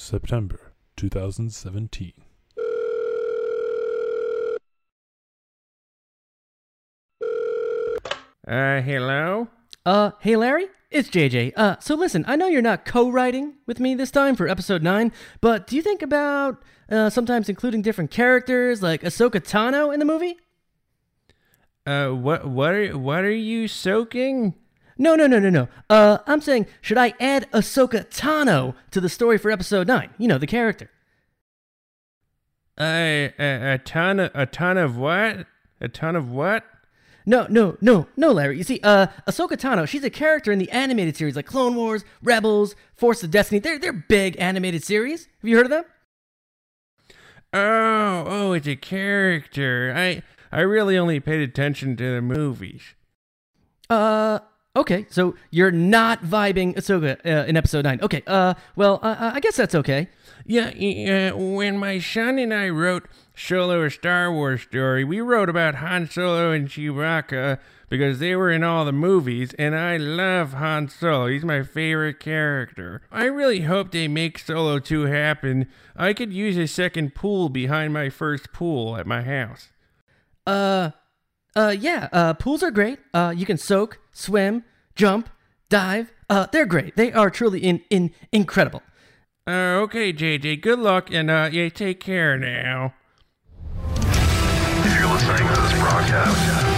September 2017. Uh, hello? Uh, hey Larry, it's JJ. Uh, so listen, I know you're not co-writing with me this time for episode 9, but do you think about uh, sometimes including different characters like Ahsoka Tano in the movie? Uh, what, what are, what are you soaking? No, no, no, no, no. Uh, I'm saying, should I add Ahsoka Tano to the story for episode 9? You know, the character. Uh, a, a ton of, a ton of what? A ton of what? No, no, no, no, Larry. You see, uh, Ahsoka Tano, she's a character in the animated series like Clone Wars, Rebels, Force of Destiny. They're, they're big animated series. Have you heard of them? Oh, oh, it's a character. I, I really only paid attention to the movies. Uh, okay. So you're not vibing Ahsoka uh, in episode 9. Okay, uh, well, uh, I guess that's okay. Yeah, uh, when my son and I wrote Solo a Star Wars story, we wrote about Han Solo and Chewbacca because they were in all the movies, and I love Han Solo. He's my favorite character. I really hope they make Solo 2 happen. I could use a second pool behind my first pool at my house. Uh, uh, yeah, uh, pools are great. Uh, you can soak, swim, jump, dive. Uh, they're great. They are truly in, in incredible. Uh, okay, JJ, good luck, and uh, yeah, take care now. You're listening to this broadcast,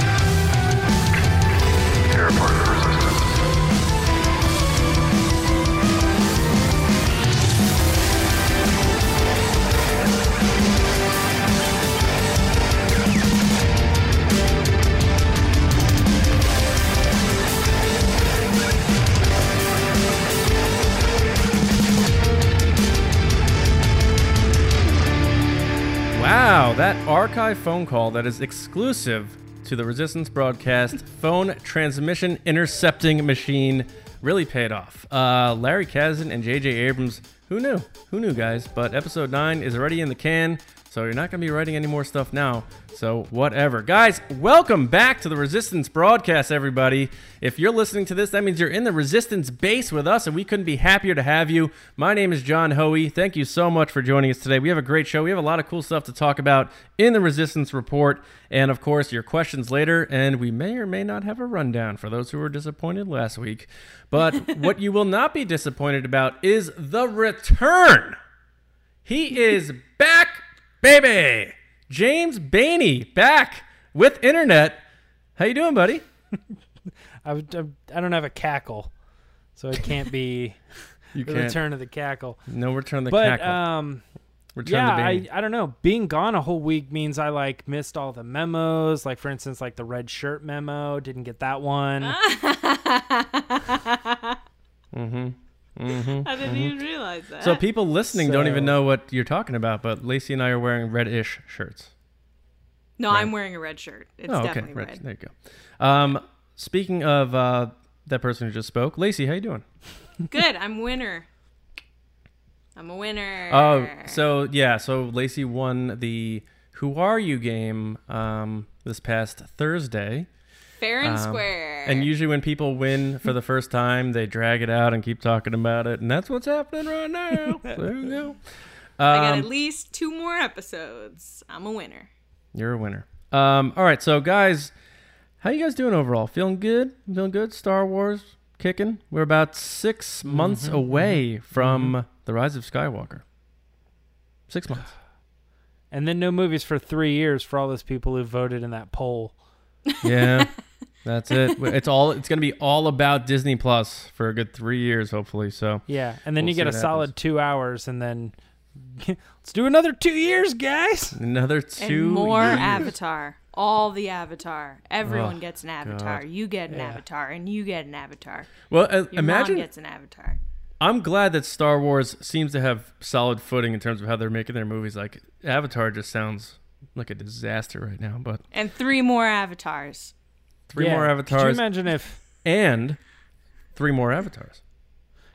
archive phone call that is exclusive to the Resistance broadcast phone transmission intercepting machine really paid off. Uh, Larry Kasdan and J.J. Abrams, who knew? Who knew, guys? But episode 9 is already in the can, so you're not going to be writing any more stuff now. So, whatever. Guys, welcome back to the Resistance broadcast, everybody. If you're listening to this, that means you're in the Resistance base with us, and we couldn't be happier to have you. My name is John Hoey. Thank you so much for joining us today. We have a great show. We have a lot of cool stuff to talk about in the Resistance Report, and of course, your questions later. And we may or may not have a rundown for those who were disappointed last week. But what you will not be disappointed about is the return. He is back, baby. James Baney back with internet. How you doing, buddy? I, I, I don't have a cackle, so it can't be You the return of the cackle. No return the But cackle. um, return yeah, the I, I don't know. Being gone a whole week means I like missed all the memos. Like for instance, like the red shirt memo, didn't get that one. I didn't even realize that. so people listening don't even know what you're talking about, but Lacey and I are wearing red-ish shirts. no, I'm wearing a red shirt. It's oh, okay, definitely red. red. There you go. Um, speaking of uh, that person who just spoke, Lacey, how you doing? Good. I'm winner. I'm a winner. Oh, so yeah, so Lacey won the Who Are You game um, this past Thursday. Fair and Um, square. And usually, when people win for the first time, they drag it out and keep talking about it, and that's what's happening right now. there you go. I got Um, at least two more episodes. I'm a winner. You're a winner. Um, all right, so guys, how you guys doing overall? Feeling good? Feeling good? Star Wars kicking. We're about 6 months away from the Rise of Skywalker. Six months. And then no movies for three years for all those people who voted in that poll. Yeah, that's it. It's all. It's gonna be all about Disney Plus for a good three years, hopefully. So Yeah, and then We'll you get a solid happens. two hours, and then let's do another two years, guys. another two and more years. Avatar. All the Avatar. Everyone Oh, gets an Avatar. You get an Yeah. Avatar, and you get an Avatar. Well, uh, Your imagine. mom gets an Avatar. I'm glad that Star Wars seems to have solid footing in terms of how they're making their movies. Like Avatar just sounds like a disaster right now, but And three more Avatars. Three Yeah, more avatars. Could you imagine if and three more avatars.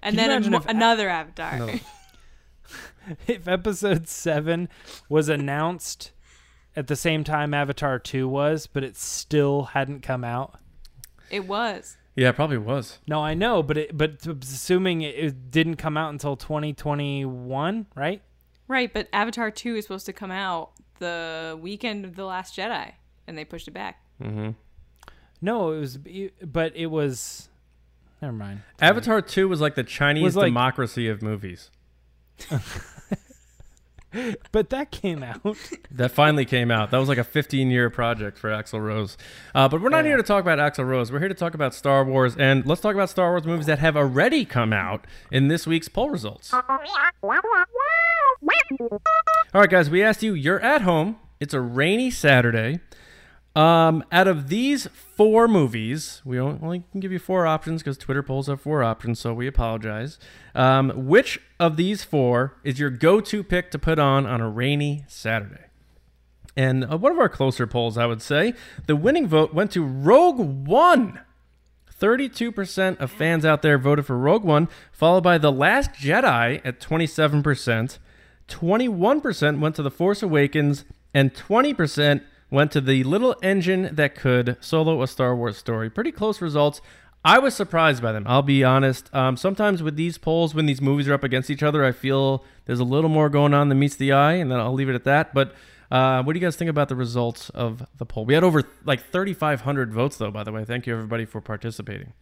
And Can then a imagine mo- if- another Avatar. Another- if episode seven was announced at the same time Avatar two was, but it still hadn't come out? It was. Yeah, it probably was. No, I know, but it, but assuming it, it didn't come out until 2021, right? Right, but Avatar 2 is supposed to come out the weekend of The Last Jedi, and they pushed it back. Mm-hmm. No, it was, but it was. Never mind. Avatar 2 was like the Chinese Was like- democracy of movies. But that came out. That finally came out. That was like a 15 year project for Axl Rose. Uh, but we're not Yeah. here to talk about Axl Rose. We're here to talk about Star Wars. And let's talk about Star Wars movies that have already come out in this week's poll results. All right, guys, we asked you, you're at home. It's a rainy Saturday. Um, out of these four movies, we only can give you four options because Twitter polls have four options, so we apologize. Um, which of these four is your go-to pick to put on on a rainy Saturday? And uh, one of our closer polls, I would say, the winning vote went to Rogue One. 32% of fans out there voted for Rogue One, followed by The Last Jedi at 27%. 21% went to The Force Awakens, and 20% went to The Little Engine That Could Solo a Star Wars Story. Pretty close results. I was surprised by them, I'll be honest. Um, sometimes with these polls, when these movies are up against each other, I feel there's a little more going on than meets the eye, and then I'll leave it at that. But uh, what do you guys think about the results of the poll? We had over like 3,500 votes, though, by the way. Thank you, everybody, for participating.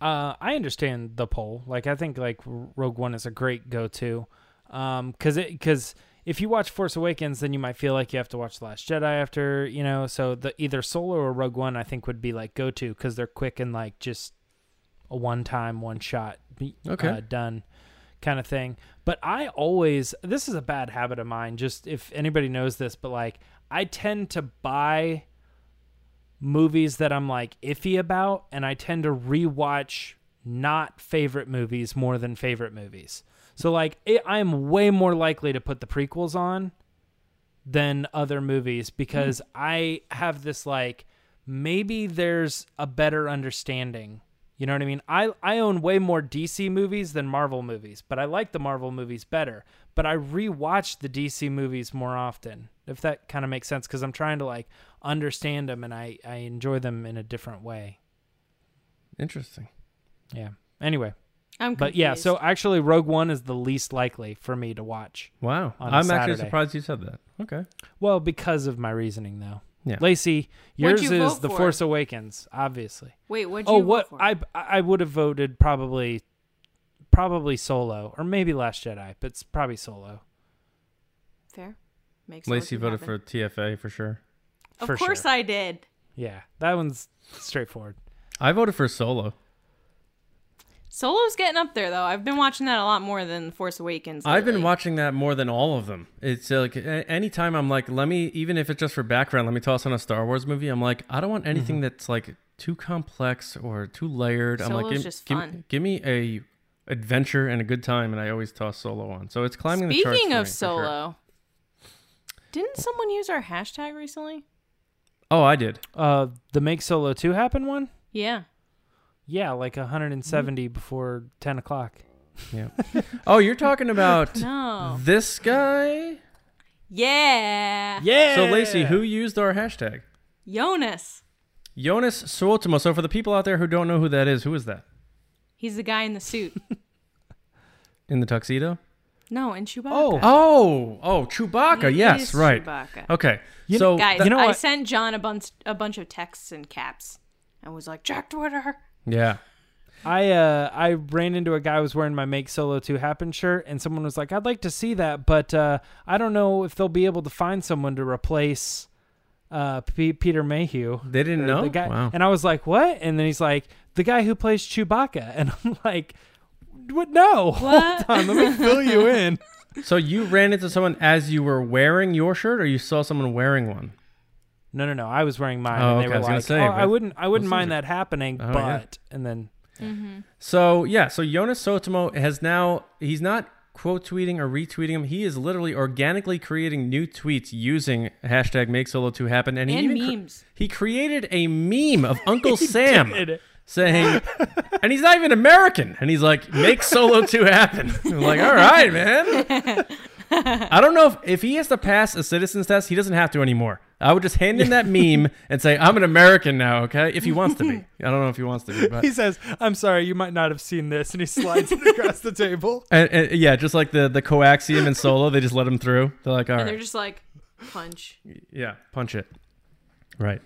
Uh, I understand the poll. Like, I think like Rogue One is a great go-to. Um, cause it, cause if you watch Force Awakens, then you might feel like you have to watch The Last Jedi after, you know. So the either Solo or Rogue One, I think would be like go-to because they're quick and like just a one-time, one-shot, be- Okay. uh, done kind of thing. But I always, this is a bad habit of mine. Just if anybody knows this, but like I tend to buy movies that I'm like iffy about, and I tend to rewatch not favorite movies more than favorite movies. So like it, I am way more likely to put the prequels on than other movies because I have this like maybe there's a better understanding. You know what I mean? I I own way more DC movies than Marvel movies, but I like the Marvel movies better. But I rewatch the DC movies more often. If that kind of makes sense cuz I'm trying to like understand them and I I enjoy them in a different way. Interesting. Yeah. Anyway, I'm but yeah, confused. so actually Rogue One is the least likely for me to watch. Wow. On a I'm actually Saturday. surprised you said that. Okay. Well, because of my reasoning though. Yeah. Lacey, What'd yours you is vote The for? Force Awakens, obviously. Wait, what'd oh, you Oh, vote what for? I I would have voted probably probably Solo or maybe Last Jedi, but it's probably Solo. Fair. Makes Lacey voted happen. for TFA for sure. Of for course sure. I did. Yeah, that one's straightforward. I voted for Solo. Solo's getting up there though. I've been watching that a lot more than Force Awakens. I've been watching that more than all of them. It's uh, like anytime I'm like, let me, even if it's just for background, let me toss on a Star Wars movie. I'm like, I don't want anything that's like too complex or too layered. I'm like, give, just fun. give me a adventure and a good time, and I always toss Solo on. So it's climbing the charts. Speaking for of me, for sure. Solo, didn't someone use our hashtag recently? oh, I did. Uh, the Make Solo two happen one. Yeah. Yeah, like 170 mm-hmm. before 10 o'clock. Yeah. oh, you're talking about No. this guy. Yeah. Yeah. So Lacey, who used our hashtag? Jonas. Jonas Suotamo. So for the people out there who don't know who that is, who is that? He's the guy in the suit. In the tuxedo? no, in Chewbacca. Oh. Oh, oh, Chewbacca. He yes, is right. Chewbacca. Okay. You- so Guys, You know I what? sent John a bunch a bunch of texts and caps. I was like, check Twitter. Yeah. I uh I ran into a guy who was wearing my Make Solo 2 Happen shirt and someone was like, "I'd like to see that, but uh I don't know if they'll be able to find someone to replace uh P- Peter Mayhew." They didn't The know. guy, wow. And I was like, "What?" And then he's like, "The guy who plays Chewbacca." And I'm like, "What? No. What? Hold on. Let me fill you in." So you ran into someone as you were wearing your shirt, or you saw someone wearing one? No, no, no. I was wearing mine, Oh, and they okay, I were was gonna like, say, "Oh, I wouldn't, I wouldn't those mind are- that happening." Oh, but yeah. and then mm-hmm. So yeah, so Jonas Suotamo has now he's not quote tweeting or retweeting him. He is literally organically creating new tweets using hashtag Make Solo Two Happen, and he And even cre- memes. he created a meme of Uncle Sam did. saying, and he's not even American, and he's like, "Make Solo Two Happen." I'm like, all right, man. I don't know if, if he has to pass a citizen's test, he doesn't have to anymore. I would just hand in that meme and say, I'm an American now, okay? If he wants to be. I don't know if he wants to be, but. He says, "I'm sorry, you might not have seen this," and he slides it across the table. And, and, yeah, just like the, the coaxium in Solo, they just let him through. They're like, all And they're just like, punch. Yeah, punch it. Right.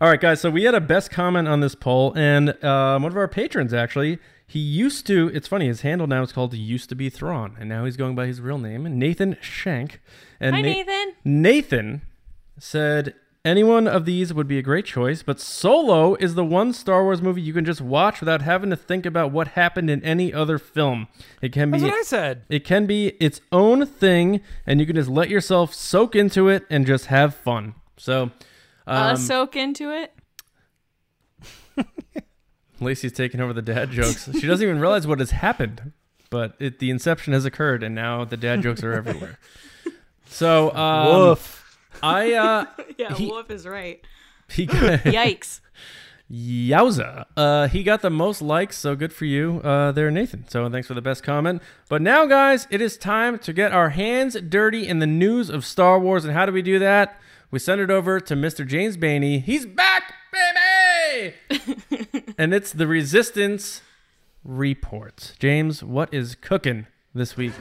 All right, guys. So we had a best comment on this poll, and um, one of our patrons actually, he used to. It's funny. His handle now is called used to be Thrawn, and now he's going by his real name, Nathan Shank. And Hi, Na- Nathan. Nathan said any one of these would be a great choice, but Solo is the one Star Wars movie you can just watch without having to think about what happened in any other film. It can That's be what I said. it can be its own thing, and you can just let yourself soak into it and just have fun. So, uh, um, soak into it. Lacey's taking over the dad jokes. she doesn't even realize what has happened, but it, the inception has occurred, and now the dad jokes are everywhere. So, um, Woof. I uh, Yeah, he- Wolf is right. he got, Yikes. Yowza. Uh, he got the most likes, so good for you uh, there, Nathan. So thanks for the best comment. But now, guys, it is time to get our hands dirty in the news of Star Wars. And how do we do that? We send it over to Mr. James Bainey. He's back, baby! and it's the Resistance Report. James, what is cooking this week?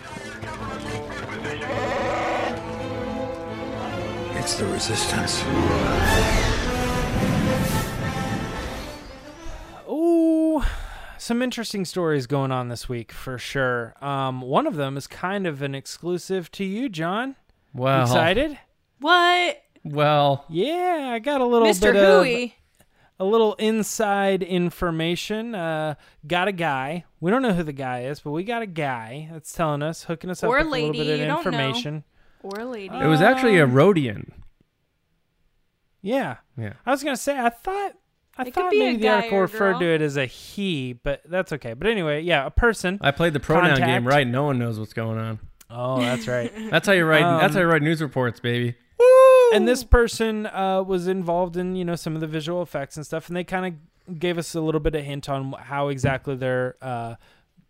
It's the resistance. Ooh, some interesting stories going on this week for sure. Um, one of them is kind of an exclusive to you, John. Well, Excited? What? Well, Yeah, I got a little Mr. bit of Hooey. A little inside information. Uh, got a guy. We don't know who the guy is, but we got a guy that's telling us, hooking us up Or with a little bit of don't know. information. Or a lady. it was actually a Um, Rhodian. Yeah, Yeah. I was gonna say I thought I It thought maybe the article referred to it as a he, but that's okay. But anyway, yeah, a person. I played the pronoun Contact. game right. No one knows what's going on. Oh, that's right. That's how you write. that's Um, how you write news reports, baby. And this person uh, was involved in you know some of the visual effects and stuff and they kind of gave us a little bit of hint on how exactly they're uh,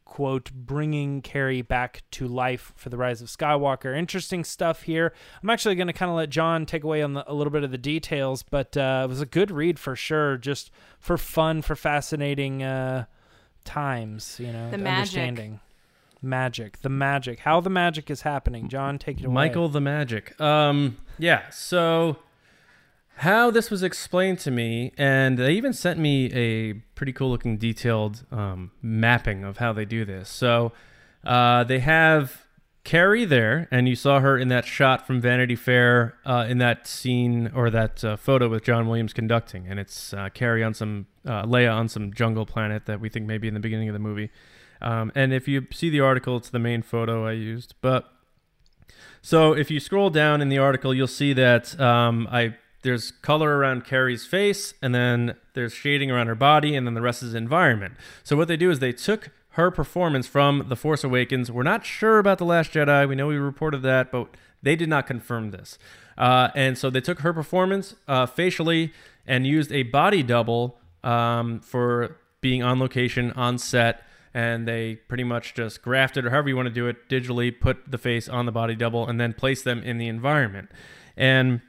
quote bringing carrie back to life for the rise of skywalker. Interesting stuff here. I'm actually going to kind of let john take away on the, a little bit of the details but uh, it was a good read for sure just for fun for fascinating uh, times you know The magic. understanding magic the magic how the magic is happening john take it away Michael the Magic. Um, yeah. So how this was explained to me, and they even sent me a pretty cool looking detailed um, mapping of how they do this. So uh, they have Carrie there, and you saw her in that shot from Vanity Fair uh, in that scene or that uh, photo with John Williams conducting, and it's uh, Carrie on some uh, Leia on some jungle planet that we think may be in the beginning of the movie. Um, and if you see the article, it's the main photo I used, but. So if you scroll down in the article, you'll see that um, I there's color around Carrie's face, and then there's shading around her body, and then the rest is environment. So what they do is they took her performance from The Force Awakens. We're not sure about The Last Jedi. We know we reported that, but they did not confirm this. Uh, and so they took her performance uh, facially and used a body double um, for being on location, on set, and they pretty much just grafted or however you want to do it digitally, put the face on the body double, and then place them in the environment. And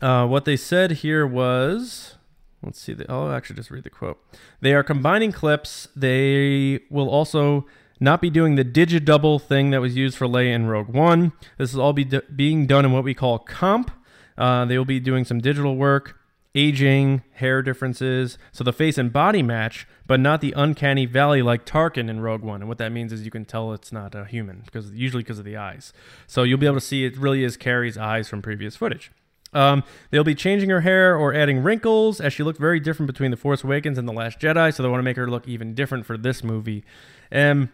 uh, what they said here was. Let's see. The, I'll actually just read the quote. They are combining clips. They will also not be doing the digidouble thing that was used for Leia in Rogue One. This is all be d- being done in what we call comp. Uh, they will be doing some digital work, aging, hair differences, so the face and body match, but not the uncanny valley like Tarkin in Rogue One. And what that means is you can tell it's not a human because usually because of the eyes. So you'll be able to see it really is Carrie's eyes from previous footage. Um, they'll be changing her hair or adding wrinkles as she looked very different between The Force Awakens and The Last Jedi, so they want to make her look even different for this movie. And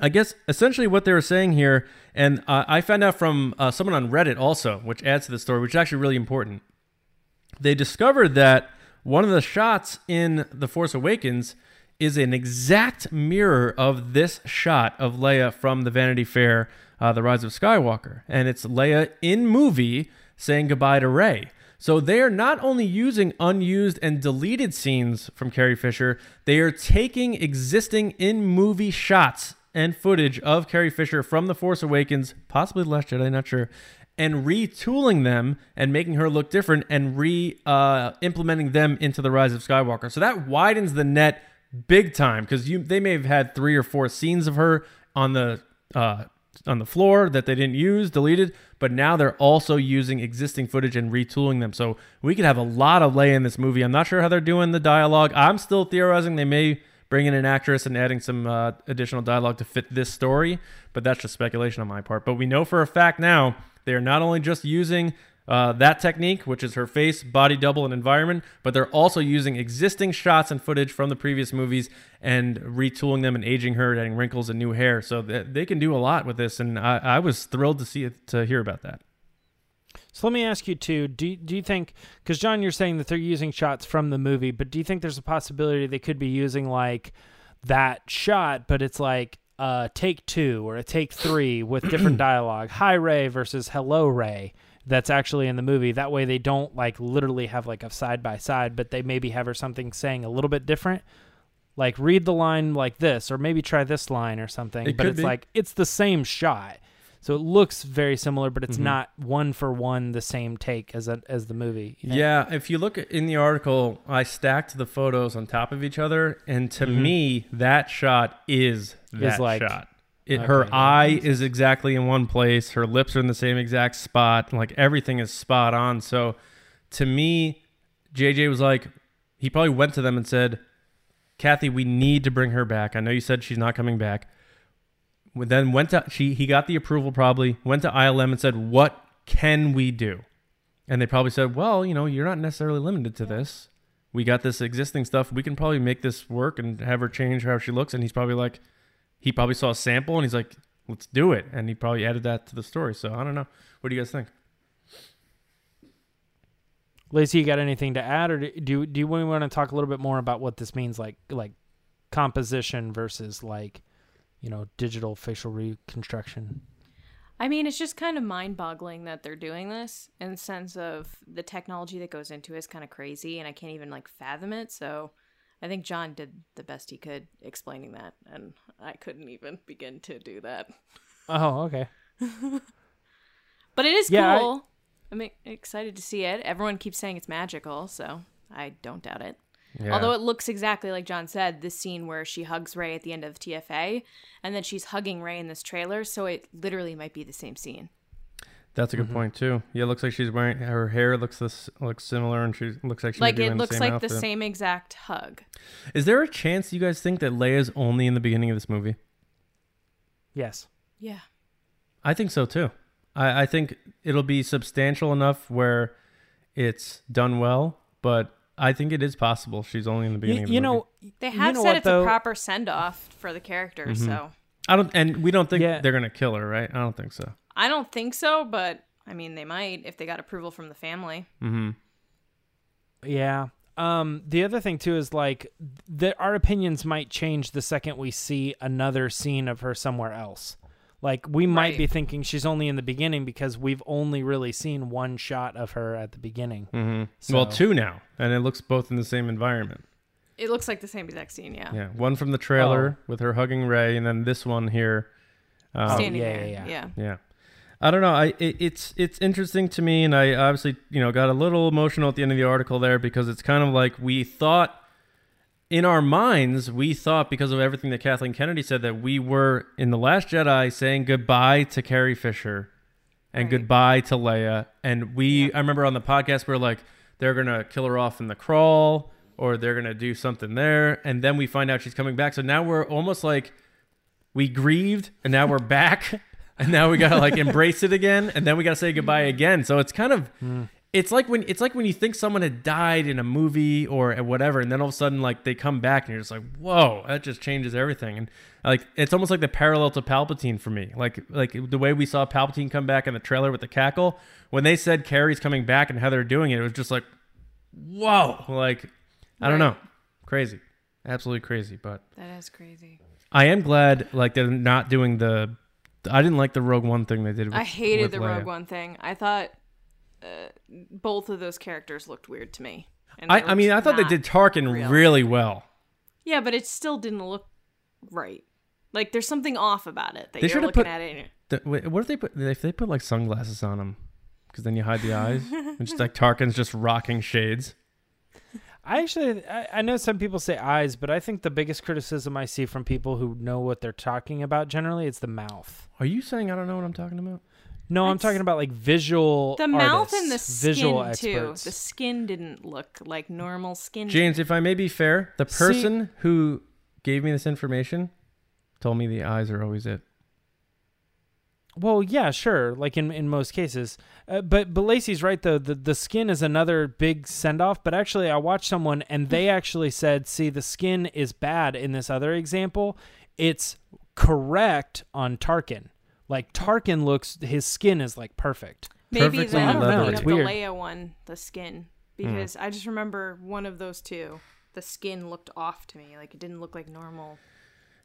I guess essentially what they were saying here, and uh, I found out from uh, someone on Reddit also, which adds to the story, which is actually really important. They discovered that one of the shots in The Force Awakens is an exact mirror of this shot of Leia from the Vanity Fair, uh, The Rise of Skywalker. And it's Leia in movie saying goodbye to Rey. So they are not only using unused and deleted scenes from Carrie Fisher, they are taking existing in movie shots and footage of Carrie Fisher from The Force Awakens, possibly The Last Jedi, not sure, and retooling them and making her look different and re uh, implementing them into the Rise of Skywalker. So that widens the net big time because you they may have had three or four scenes of her on the uh, on the floor that they didn't use, deleted, but now they're also using existing footage and retooling them. So we could have a lot of Leia in this movie. I'm not sure how they're doing the dialogue. I'm still theorizing they may bring in an actress and adding some uh, additional dialogue to fit this story, but that's just speculation on my part. But we know for a fact now they are not only just using uh, that technique, which is her face, body double, and environment, but they're also using existing shots and footage from the previous movies and retooling them and aging her, adding wrinkles and new hair. So th- they can do a lot with this, and I, I was thrilled to see it to hear about that. So let me ask you too. Do do you think because John, you're saying that they're using shots from the movie, but do you think there's a possibility they could be using like that shot, but it's like a take two or a take three with different dialogue, hi Rey versus hello Rey. That's actually in the movie. That way they don't like literally have like a side by side, but they maybe have her something saying a little bit different. Like read the line like this, or maybe try this line or something. It but it's be. like it's the same shot. So it looks very similar, but Mm-hmm. it's not one for one the same take as a, as the movie. Yeah, if you look at- in the article, I stacked the photos on top of each other, and to me, that shot is that like- shot. It, her Okay, that eye is exactly in one place. Her lips are in the same exact spot. Like everything is spot on. So, to me, JJ was like, he probably went to them and said, "Kathy, we need to bring her back. I know you said she's not coming back." Then went to she he got the approval probably went to ILM and said, "What can we do?" And they probably said, well, you know, you're not necessarily limited to this. We got this existing stuff. We can probably make this work and have her change how she looks. And he's probably like, he probably saw a sample and he's like, let's do it. And he probably added that to the story. So I don't know. What do you guys think? Lacey, you got anything to add, or do, do you want to talk a little bit more about what this means, like like composition versus like you know digital facial reconstruction? I mean, it's just kind of mind boggling that they're doing this in the sense of the technology that goes into it is kind of crazy and I can't even like fathom it. So I think John did the best he could explaining that. And I couldn't even begin to do that. Oh, okay. But it is Yeah, cool. I'm e- excited to see it. Everyone keeps saying it's magical, so I don't doubt it. Yeah. Although it looks exactly like John said, the scene where she hugs Rey at the end of TFA, and then she's hugging Rey in this trailer, so it literally might be the same scene. That's a good mm-hmm. point too. Yeah, it looks like she's wearing her hair looks this looks similar, and she looks like she's like it looks the same like the same exact hug. Is there a chance you guys think that Leia's only in the beginning of this movie? Yes. Yeah. I think so too. I, I think it'll be substantial enough where it's done well, but I think it is possible she's only in the You, beginning. of the you movie. know, They you have know said what, it's though? a proper send off for the character, Mm-hmm. so I don't, and we don't think Yeah. they're gonna kill her, right? I don't think so. I don't think so, but I mean they might if they got approval from the family. Mm-hmm. Yeah. Um, the other thing too is like that our opinions might change the second we see another scene of her somewhere else. Like we might Right. be thinking she's only in the beginning because we've only really seen one shot of her at the beginning. Mm-hmm. well, two now, and it looks both in the same environment. It looks like the same exact scene, yeah. Yeah, one from the trailer with her hugging Rey, and then this one here. Um, Standing yeah, there. yeah, Yeah. yeah. Yeah. I don't know. I it, it's it's interesting to me, and I obviously you know got a little emotional at the end of the article there because it's kind of like we thought in our minds we thought because of everything that Kathleen Kennedy said that we were in the Last Jedi saying goodbye to Carrie Fisher and Right. goodbye to Leia, and we I remember on the podcast we are like they're gonna kill her off in the crawl or they're gonna do something there, and then we find out she's coming back. So now we're almost like we grieved and now we're back. And now we gotta like embrace it again. And then we gotta say goodbye again. So it's kind of hmm. It's like when it's like when you think someone had died in a movie or whatever and then all of a sudden like they come back and you're just like whoa that just changes everything and like it's almost like the parallel to palpatine for me like like the way we saw palpatine come back in the trailer with the cackle when they said carrie's coming back and how they're doing it it was just like whoa like i don't know crazy absolutely crazy but That is crazy. I am glad like they're not doing the. I didn't like the Rogue One thing they did. With, I hated the Leia. Rogue One thing. I thought uh, both of those characters looked weird to me. And I, I mean, I thought they did Tarkin real. really well. Yeah, but it still didn't look right. Like there's something off about it that They should've put- at it. The- wait, what if they put if they put like sunglasses on him? Because then you hide the eyes. and just like Tarkin's just rocking shades. I actually, I, I know some people say eyes, but I think the biggest criticism I see from people who know what they're talking about generally is the mouth. Are you saying I don't know what I'm talking about? No, I'm talking about like visual. the mouth and the visual skin too. The skin didn't look like normal skin. James, if I may be fair, the See- person who gave me this information told me the eyes are always it. Well, yeah, sure. Like in, in most cases, uh, but but Lacey's right though. The the skin is another big send off. But actually, I watched someone and they actually said, "See, the skin is bad in this other example. It's correct on Tarkin. Like Tarkin looks, his skin is like perfect. Maybe perfectly the, I don't know, leathery. it's have weird. the Leia one, the skin, mm. because I just remember one of those two. The skin looked off to me, like it didn't look like normal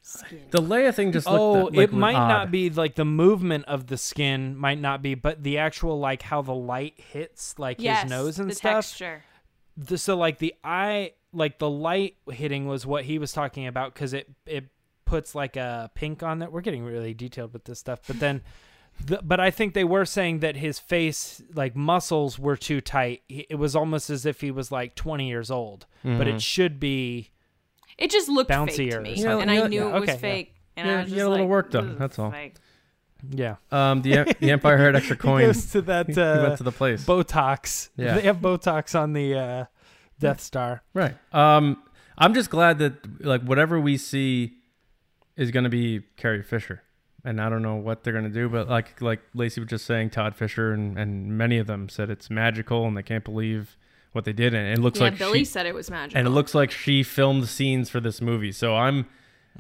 skin. The Leia thing just looked Oh, like, it might odd. not be like the movement of the skin might not be, but the actual like how the light hits like yes, his nose and the stuff. texture. the, so like the eye like the light hitting was what he was talking about because it it puts like a pink on that we're getting really detailed with this stuff but then the, but i think they were saying that his face like muscles were too tight it was almost as if he was like 20 years old but it should be It just looked fake Bouncier to or me, something. and Yeah, I knew yeah, it was okay, yeah. fake. And Yeah, I was you just a little like, work done, that's all." fake." yeah Um, the the Empire had extra coins. goes to that he uh, went to the place. botox Yeah. they have botox on the uh, death star Right. Um, I'm just glad that like whatever we see is going to be Carrie Fisher, and I don't know what they're going to do, but like like Lacey was just saying, Todd Fisher and and many of them said it's magical and they can't believe what they did, and it looks Yeah, like Billie she, said it was magical. and it looks like she filmed scenes for this movie. So I'm.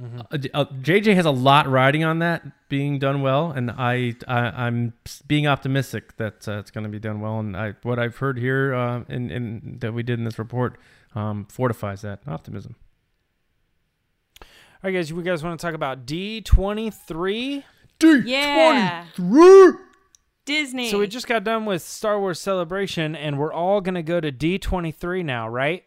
Mm-hmm. Uh, uh, JJ has a lot riding on that being done well, and I, I I'm being optimistic that uh, it's going to be done well. And I what I've heard here uh, in in that we did in this report um, fortifies that optimism. All right guys you guys want to talk about d23 yeah, Disney. So we just got done with Star Wars Celebration, and we're all gonna go to D twenty three now, right?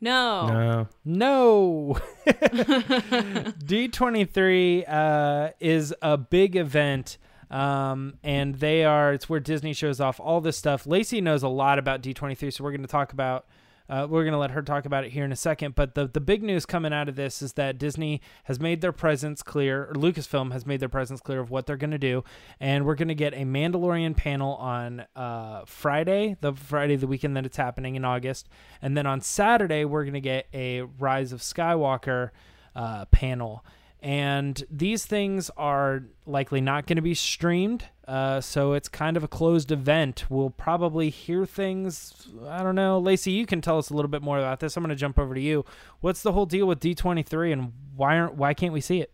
no. No, No. D twenty three uh, is a big event, um, and they are. It's where Disney shows off all this stuff. Lacey knows a lot about D twenty three, so we're going to talk about. Uh, we're going to let her talk about it here in a second. But the, the big news coming out of this is that Disney has made their presence clear, or Lucasfilm has made their presence clear of what they're going to do. And we're going to get a Mandalorian panel on uh, Friday, the Friday, of the weekend that it's happening in August. And then on Saturday, we're going to get a Rise of Skywalker uh, panel. And these things are likely not going to be streamed. Uh, so it's kind of a closed event. We'll probably hear things. I don't know. Lacey, you can tell us a little bit more about this. I'm going to jump over to you. What's the whole deal with D23 and why aren't why can't we see it?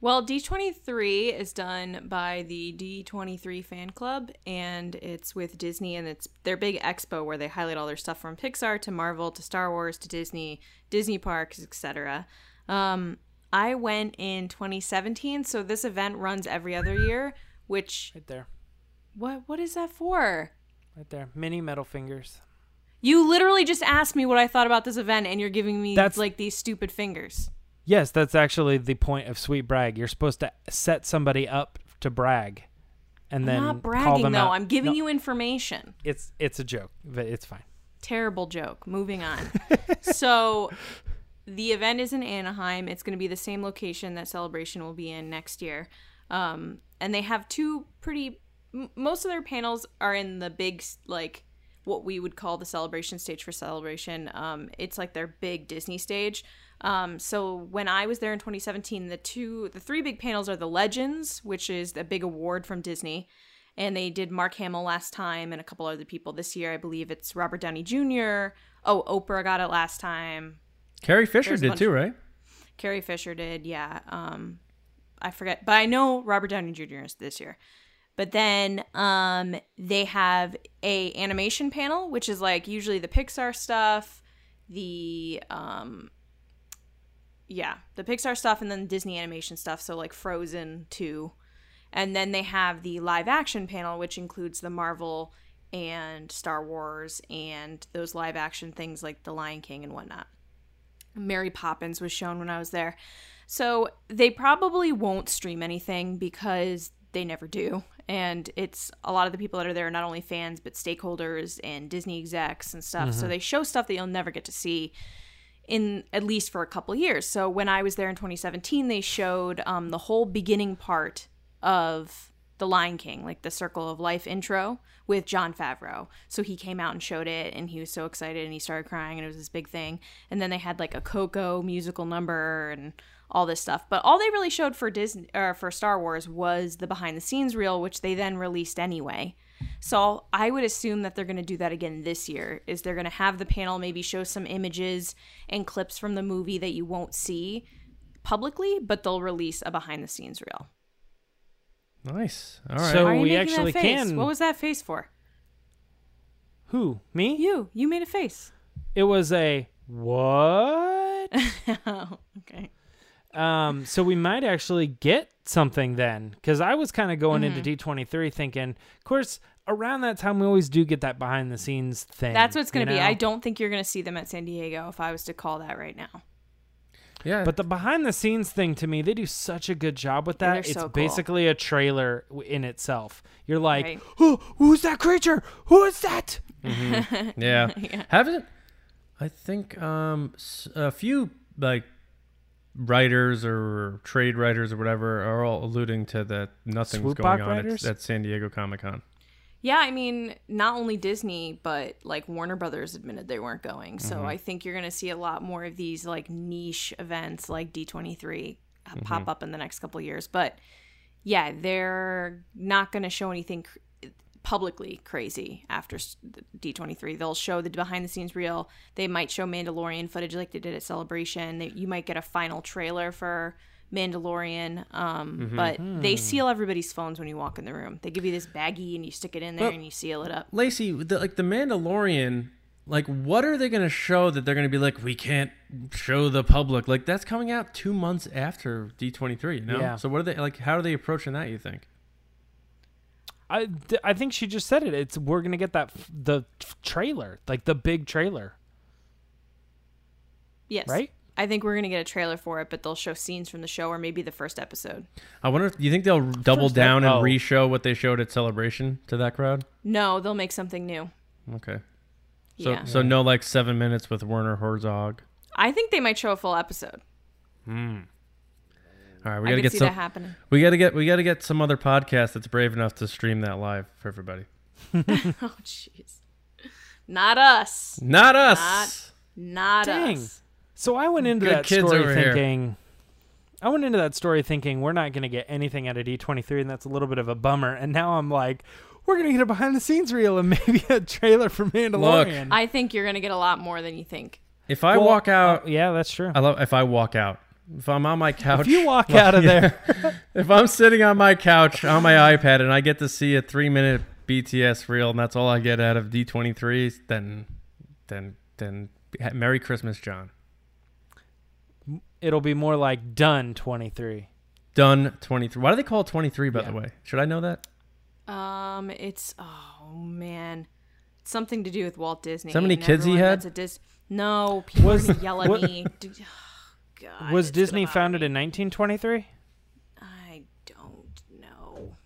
Well, D23 is done by the D23 fan club and it's with Disney and it's their big expo where they highlight all their stuff from Pixar to Marvel to Star Wars to Disney, Disney parks, etc. Um, I went in 2017, so this event runs every other year, which Right there. what what is that for? Right there. Mini metal fingers. You literally just asked me what I thought about this event and you're giving me That's- like these stupid fingers. Yes, that's actually the point of sweet brag. You're supposed to set somebody up to brag. And then I'm not call bragging though. out. I'm giving No, you information. it's it's a joke, but it's fine. terrible joke. Moving on. so, the event is in Anaheim. It's going to be the same location that Celebration will be in next year. Um, and they have two pretty. M- most of their panels are in the big, like, what we would call the celebration stage for Celebration. Um, it's like their big Disney stage. Um, so when I was there in 2017, the two, the three big panels are the Legends, which is a big award from Disney and they did Mark Hamill last time and a couple other people this year. I believe it's Robert Downey Jr. Oh, Oprah got it last time. Carrie Fisher There's did too, right? Carrie Fisher did, yeah. Um, I forget, but I know Robert Downey Jr. is this year. But then um, they have a animation panel, which is like usually the Pixar stuff, the um, yeah, the Pixar stuff, and then Disney animation stuff. So like Frozen two, and then they have the live action panel, which includes the Marvel and Star Wars and those live action things like The Lion King and whatnot. Mary Poppins was shown when I was there. So they probably won't stream anything because they never do. And it's a lot of the people that are there are not only fans, but stakeholders and Disney execs and stuff. So they show stuff that you'll never get to see in at least for a couple years. So when I was there in 2017, they showed um, the whole beginning part of The Lion King, like the Circle of Life intro with Jon Favreau. So he came out and showed it, and he was so excited, and he started crying, and it was this big thing. And then they had like a Coco musical number and all this stuff. But all they really showed for Disney or for Star Wars was the behind the scenes reel, which they then released anyway. So I would assume that they're going to do that again this year. Is they're going to have the panel maybe show some images and clips from the movie that you won't see publicly, but they'll release a behind the scenes reel. Nice. All right. So are you we actually that face? can. What was that face for? Who? Me? You. You made a face. It was a what? oh, okay. Um, so we might actually get something then, because I was kind of going Mm-hmm. into D23 thinking, of course, around that time we always do get that behind the scenes thing. That's what's going to you be. I don't think you're going to see them at San Diego if I was to call that right now. yeah. But the behind the scenes thing to me, they do such a good job with that. it's so cool. basically a trailer in itself. You're like, Right. oh, who's that creature? Who is that? yeah. Haven't I think um s- a few like writers or trade writers or whatever are all alluding to that nothing's Swoop going on at, at San Diego Comic Con. Yeah, I mean, not only Disney, but like Warner Brothers admitted they weren't going. So Mm-hmm. I think you're going to see a lot more of these like niche events like D23 uh, pop Mm-hmm. up in the next couple of years. But yeah, they're not going to show anything cr- publicly crazy after D23. They'll show the behind the scenes reel. They might show Mandalorian footage like they did at Celebration. They, you might get a final trailer for Mandalorian. Um, Mm-hmm. But Hmm. they seal everybody's phones when you walk in the room. They give you this baggie and you stick it in there Well- and you seal it up. Lacey, the, like the Mandalorian, like what are they going to show that they're going to be like we can't show the public? Like that's coming out 2 months after D23, you know? Yeah. So what are they like how are they approaching that, you think? I, I think she just said it. It's we're gonna get that f- the f- trailer, like the big trailer, Yes. right? I think we're going to get a trailer for it, but they'll show scenes from the show or maybe the first episode. I wonder if you think they'll double First down ep- and oh. re-show what they showed at Celebration to that crowd? No, they'll make something new. Okay. So yeah. so no like 7 minutes with Werner Herzog. I think they might show a full episode. Hmm. All right, we got to get some that happening. We got to get we got to get some other podcast that's brave enough to stream that live for everybody. Oh, jeez. Not us. Not us. Not Dang. us. So I went into Good that kids story over here. thinking, I went into that story thinking we're not gonna get anything out of D23, and that's a little bit of a bummer. And now I'm like, we're gonna get a behind the scenes reel and maybe a trailer for Mandalorian. I think you're going to get a lot more than you think. If I Well, walk out, uh, yeah, that's true. I love if I walk out. If I'm on my couch, If you walk well, out of yeah. there, if I'm sitting on my couch on my iPad and I get to see a three minute BTS reel and that's all I get out of D23, then, then, then, Merry Christmas, John. it'll be more like done 23. Done 23. Why do they call it 23, by Yeah. the way? Should I know that? Um, it's oh man, it's something to do with Walt Disney. Is that many and kids he had? that's a Dis- no, people Was- are yell at what- me. D- God, Was Disney founded me. in 1923? I don't know.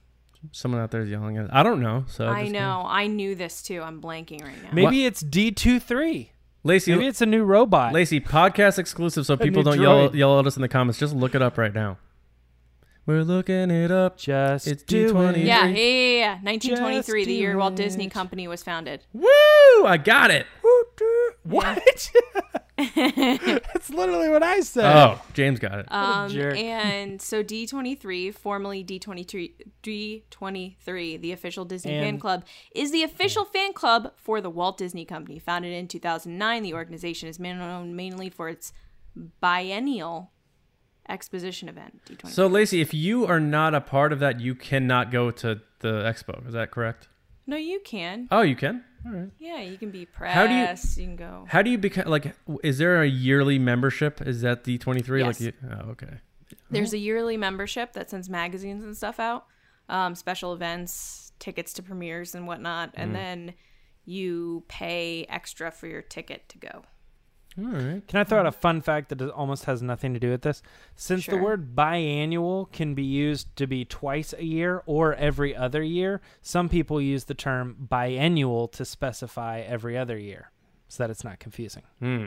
Someone out there is yelling at I don't know. So I just- know. I knew this too. I'm blanking right now. Maybe it's D23. Lacey, Maybe it's a new robot. Lacey, podcast exclusive, so people don't yell droid. yell at us in the comments. Just look it up right now. We're looking it up. Just It's do D23. Yeah, yeah, yeah, yeah. 1923, the do year Walt Disney it. Company was founded. Woo! I got it. What? That's literally what I said. Oh, James got it. Um, and so D23, formerly D23, D23, the official Disney fan club, is the official fan club for the Walt Disney Company. Founded in 2009, the organization is known mainly for its biennial exposition event. D23. so, Lacey, if you are not a part of that, you cannot go to the expo. Is that correct? no, you can. Oh, you can. All right. Yeah, you can be press. How do you- you can go. How do you become like? Is there a yearly membership? Is that the twenty three? Yes. Like, oh, okay. There's a yearly membership that sends magazines and stuff out, um, special events, tickets to premieres and whatnot, and then you pay extra for your ticket to go. All right. Can I throw out a fun fact that almost has nothing to do with this? Since the word biannual can be used to be twice a year or every other year, some people use the term biannual to specify every other year so that it's not confusing. Hmm.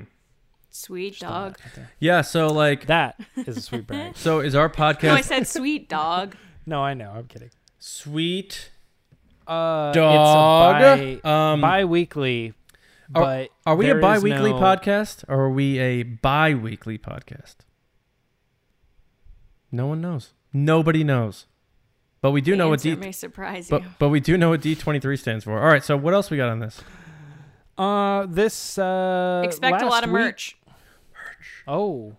Sweet dog. Yeah. So like, That is a sweet brag. so is our podcast No, I said sweet dog. No, I know. I'm kidding. sweet? Uh, Dog? It's a bi- Um, bi-weekly, Are, but are we a there is bi-weekly no- podcast or are we a bi-weekly podcast? No one knows. Nobody knows. But we do The know what D. may surprise you. But but we do know what D twenty three stands for. All right. So what else we got on this? Uh, this uh, Expect a lot of week- merch. Oh,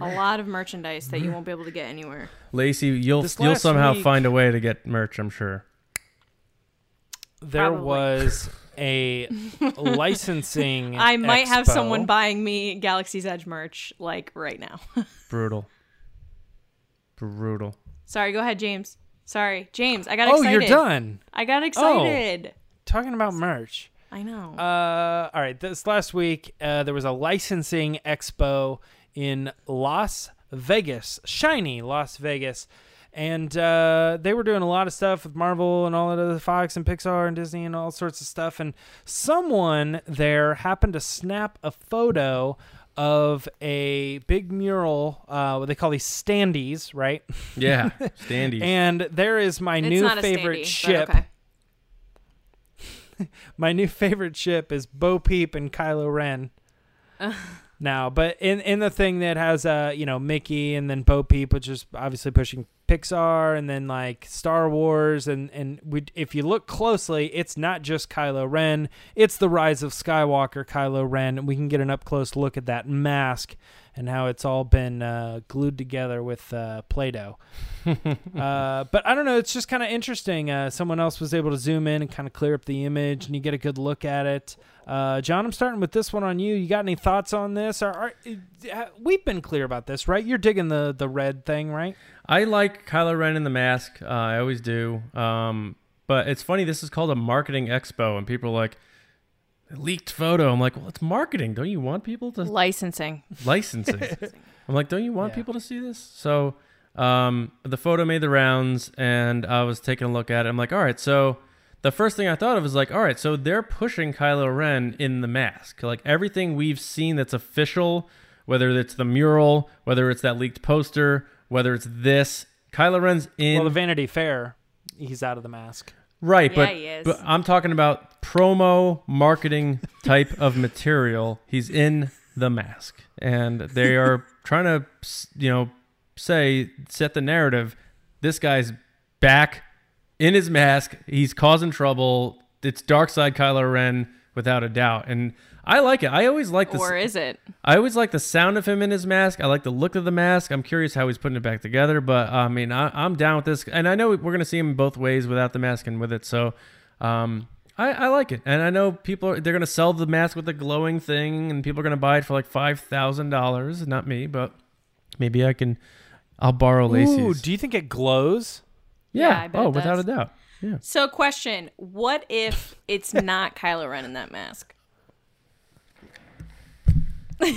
A lot of merchandise that you won't be able to get anywhere. Lacey, you'll This you'll somehow week- find a way to get merch. I'm sure. there Probably. was a licensing. I might have someone buying me Galaxy's Edge merch like right now. Brutal. Brutal. Sorry, go ahead, James. Sorry, James. I got Oh, excited. you're done I got excited. talking about merch. I know. Uh, all right. This last week, uh, there was a licensing expo in Las Vegas, shiny Las Vegas, and uh, they were doing a lot of stuff with Marvel and all that other Fox and Pixar and Disney and all sorts of stuff. And someone there happened to snap a photo of a big mural. Uh, what they call these standees, right? Yeah. standees. And there is my it's new favorite standee, ship. Okay. my new favorite ship is Bo Peep and Kylo Ren. now, but in in the thing that has uh you know Mickey and then Bo Peep, which is obviously pushing Pixar, and then like Star Wars, and and we if you look closely, it's not just Kylo Ren, it's the Rise of Skywalker Kylo Ren, and we can get an up close look at that mask and how it's all been uh, glued together with uh, Play-Doh. uh, but I don't know. It's just kind of interesting. Uh, someone else was able to zoom in and kind of clear up the image, and you get a good look at it. Uh, John, I'm starting with this one on you. You got any thoughts on this? Are, are, uh, we've been clear about this, right? You're digging the the red thing, right? I like Kylo Ren in the mask. Uh, I always do. Um, but it's funny. This is called a marketing expo, and people are like, leaked photo. I'm like, well, it's marketing. Don't you want people to Licensing. licensing? I'm like, don't you want Yeah. people to see this? So um, the photo made the rounds, and I was taking a look at it. I'm like, all right. So the first thing I thought of was like, all right. So they're pushing Kylo Ren in the mask. Like everything we've seen that's official, whether it's the mural, whether it's that leaked poster, whether it's this, Kylo Ren's in. well, the Vanity Fair, he's out of the mask. Right, Yeah, but but I'm talking about promo marketing type of material. He's in the mask, and they are trying to, you know, say set the narrative. This guy's back in his mask. He's causing trouble. It's dark side Kylo Ren without a doubt, and I like it. I always like this. Or is it? I always like the sound of him in his mask. I like the look of the mask. I'm curious how he's putting it back together, but I mean, I, I'm down with this, and I know we're going to see him both ways without the mask and with it. So, um, I, I like it, and I know people are they're going to sell the mask with the glowing thing, and people are going to buy it for like five thousand dollars. Not me, but maybe I can. I'll borrow Lacey's. Ooh, do you think it glows? yeah. Yeah, I bet oh, it without a doubt. Yeah. So, question: What if it's not Kylo Ren in that mask?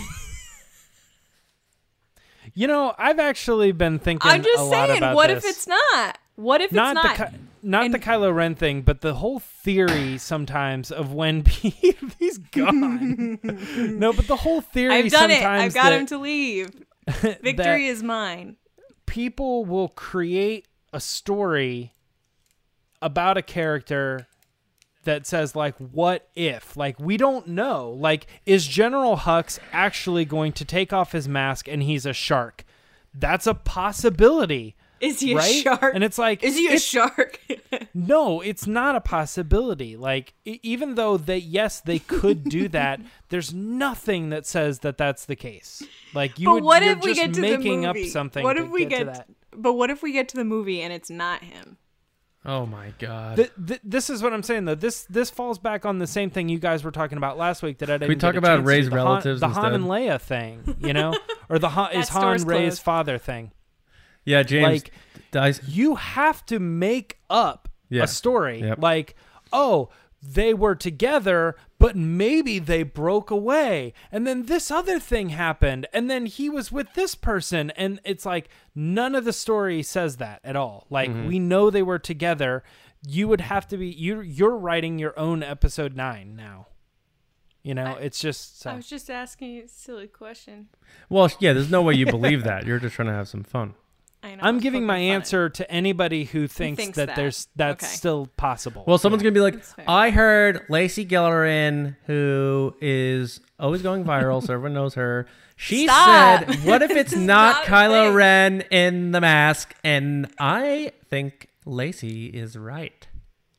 You know, I've actually been thinking. I'm a just lot saying. What this. if it's not? What if not it's not? the Ky- not And- the Kylo Ren thing, but the whole theory sometimes of when he, he's gone. no, but the whole theory I've done it. sometimes I've got that, him to leave. Victory is mine. people will create a story about a character that says like what if like we don't know like is general hux actually going to take off his mask and he's a shark that's a possibility Is he a shark? and it's like is he a shark? no, it's not a possibility. Like even though that yes, they could do that, there's nothing that says that that's the case. Like you but would what if we just get to making the up movie? something What to if we get, to that. But what if we get to the movie and it's not him? Oh my god. Th- th- this is what I'm saying though. This this falls back on the same thing you guys were talking about last week that I didn't. we get talk a about chance to, Rey's the Han- relatives the Han instead? and Leia thing, you know, or the Han, is Han store's Rey's closed. father thing. yeah, James. like- dies. you have to make up Yeah. a story Yep. like oh they were together, but maybe they broke away. And then this other thing happened, and then he was with this person. And it's like none of the story says that at all. Like mm-hmm. we know they were together. You would have to be you you're writing your own episode nine now. You know, it's just so I was just asking a silly question. Well, yeah, there's no way you believe that. You're just trying to have some fun. I know. I'm giving my fun answer to anybody who thinks, thinks that, that. there's that's Okay. still possible. Well, someone's gonna be like, I heard Lacey Gillerin, who is always going viral, so everyone knows her. She Stop. said, "What if it's not, not Kylo thing. Ren in the mask?" And I think Lacey is right.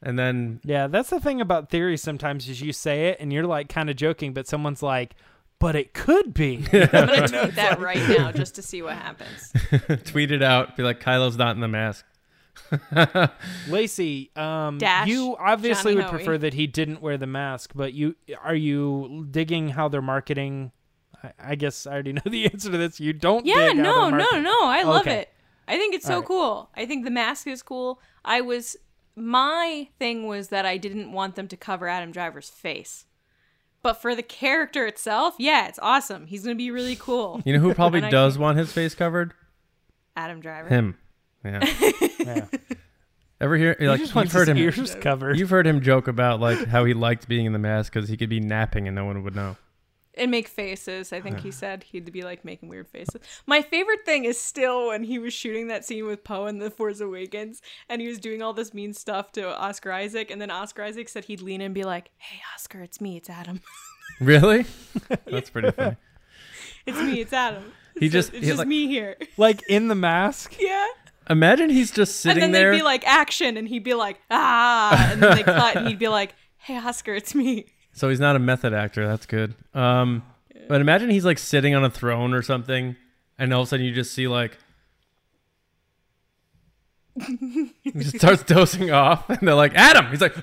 And then Yeah, that's the thing about theory sometimes is you say it and you're like kind of joking, but someone's like, but it could be. I'm gonna tweet that right now just to see what happens. tweet it out, be like, "Kylo's not in the mask." Lacey, um, Dash you obviously Johnny would Hoey. prefer that he didn't wear the mask, but you are you digging how they're marketing? I, I guess I already know the answer to this. You don't. Yeah, dig no, they're no, no. I love Okay. it. I think it's so Alright. cool. I think the mask is cool. I was my thing was that I didn't want them to cover Adam Driver's face. But for the character itself, yeah, it's awesome. He's gonna be really cool. You know who probably And I does think- want his face covered? Adam Driver. Him. Yeah. Yeah. Ever hear He like just you've wants heard his him? ears covered. You've heard him joke about like how he liked being in the mask because he could be napping and no one would know. And make faces. I think he said he'd be like making weird faces. My favorite thing is still when he was shooting that scene with Poe in The Force Awakens and he was doing all this mean stuff to Oscar Isaac, and then Oscar Isaac said he'd lean in and be like, Hey, Oscar, it's me, it's Adam. Really? That's pretty funny. It's me, it's Adam. He It's just- it's just like- me here. like in the mask. Yeah. Imagine he's just sitting there And then there. they'd be like, action, and he'd be like, ah, and then they cut, and he'd be like, hey, Oscar, it's me. So he's not a method actor. That's good. Um, but imagine he's like sitting on a throne or something, and all of a sudden you just see like. he just starts dozing off, and they're like, "Adam!" He's like.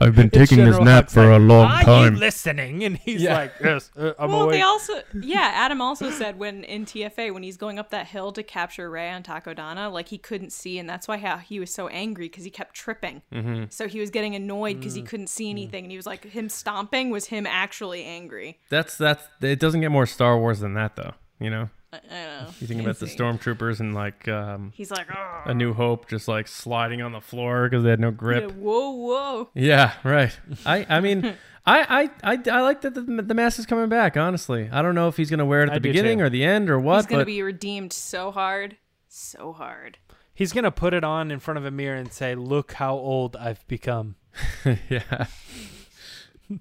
I've been taking this nap for like, a long Are time. you listening? And he's Yeah. like, yes, uh, I'm well, awake. they also, yeah, Adam also said when in TFA, when he's going up that hill to capture Rey on Takodana, like he couldn't see, and that's why how he was so angry because he kept tripping. Mm-hmm. So he was getting annoyed because he Mm. couldn't see anything, and he was like, him stomping was him actually angry. That's that's. It doesn't get more Star Wars than that, though. You know, I, I don't know. you think about the stormtroopers and like um, He's like, oh, A New Hope, just like sliding on the floor because they had no yeah, grip. whoa, whoa. Yeah, right. I I mean, I, I I I like that the, the mask is coming back. Honestly, I don't know if he's gonna wear it at I the beginning too. or the end or what. He's gonna but be redeemed so hard, so hard. He's gonna put it on in front of a mirror and say, "Look how old I've become. yeah,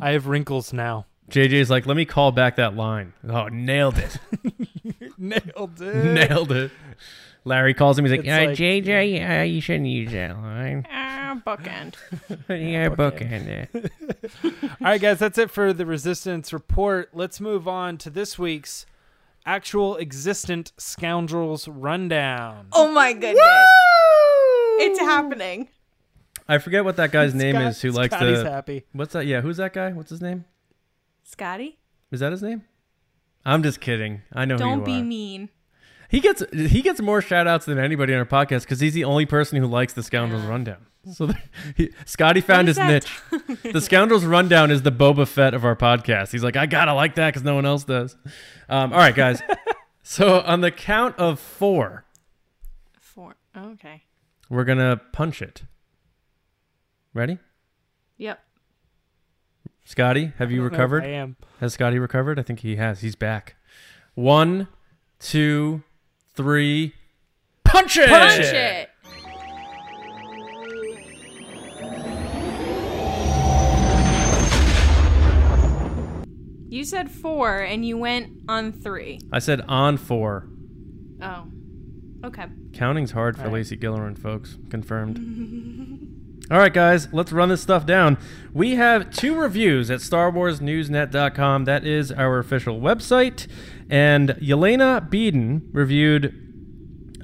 I have wrinkles now." JJ's like, let me call back that line. Oh, nailed it, Nailed it. nailed it. Larry calls him. He's like, It's yeah, like- JJ, yeah, you shouldn't use that line. Ah, bookend. yeah, bookend it. All right, guys, that's it for the Resistance Report. Let's move on to this week's actual existent scoundrels rundown. Oh my goodness. It's happening. I forget what that guy's name Scott- is. Who likes Scotty's the? happy. What's that? Yeah, who's that guy? What's his name? Scotty, Is that his name? I'm just kidding. I know who don't you be are. mean. He gets he gets more shout outs than anybody on our podcast because he's the only person who likes the Scoundrels Rundown. So he, Scotty found his niche. the Scoundrels Rundown is the Boba Fett of our podcast. He's like, I gotta like that because no one else does. Um, all right, guys. so on the count of four, Four. Okay. we're gonna punch it. Ready? Yep. Scotty, have you recovered? I recovered? am. Has Scotty recovered? I think he has. He's back. One, two, three. Punch it! Punch it. You said four and you went on three. I said on four. Oh. Okay. Counting's hard for Lacey Gillerin, folks. Confirmed. All right, guys, let's run this stuff down. We have two reviews at StarWarsNewsNet.com. That is our official website. And Yelena Beeden reviewed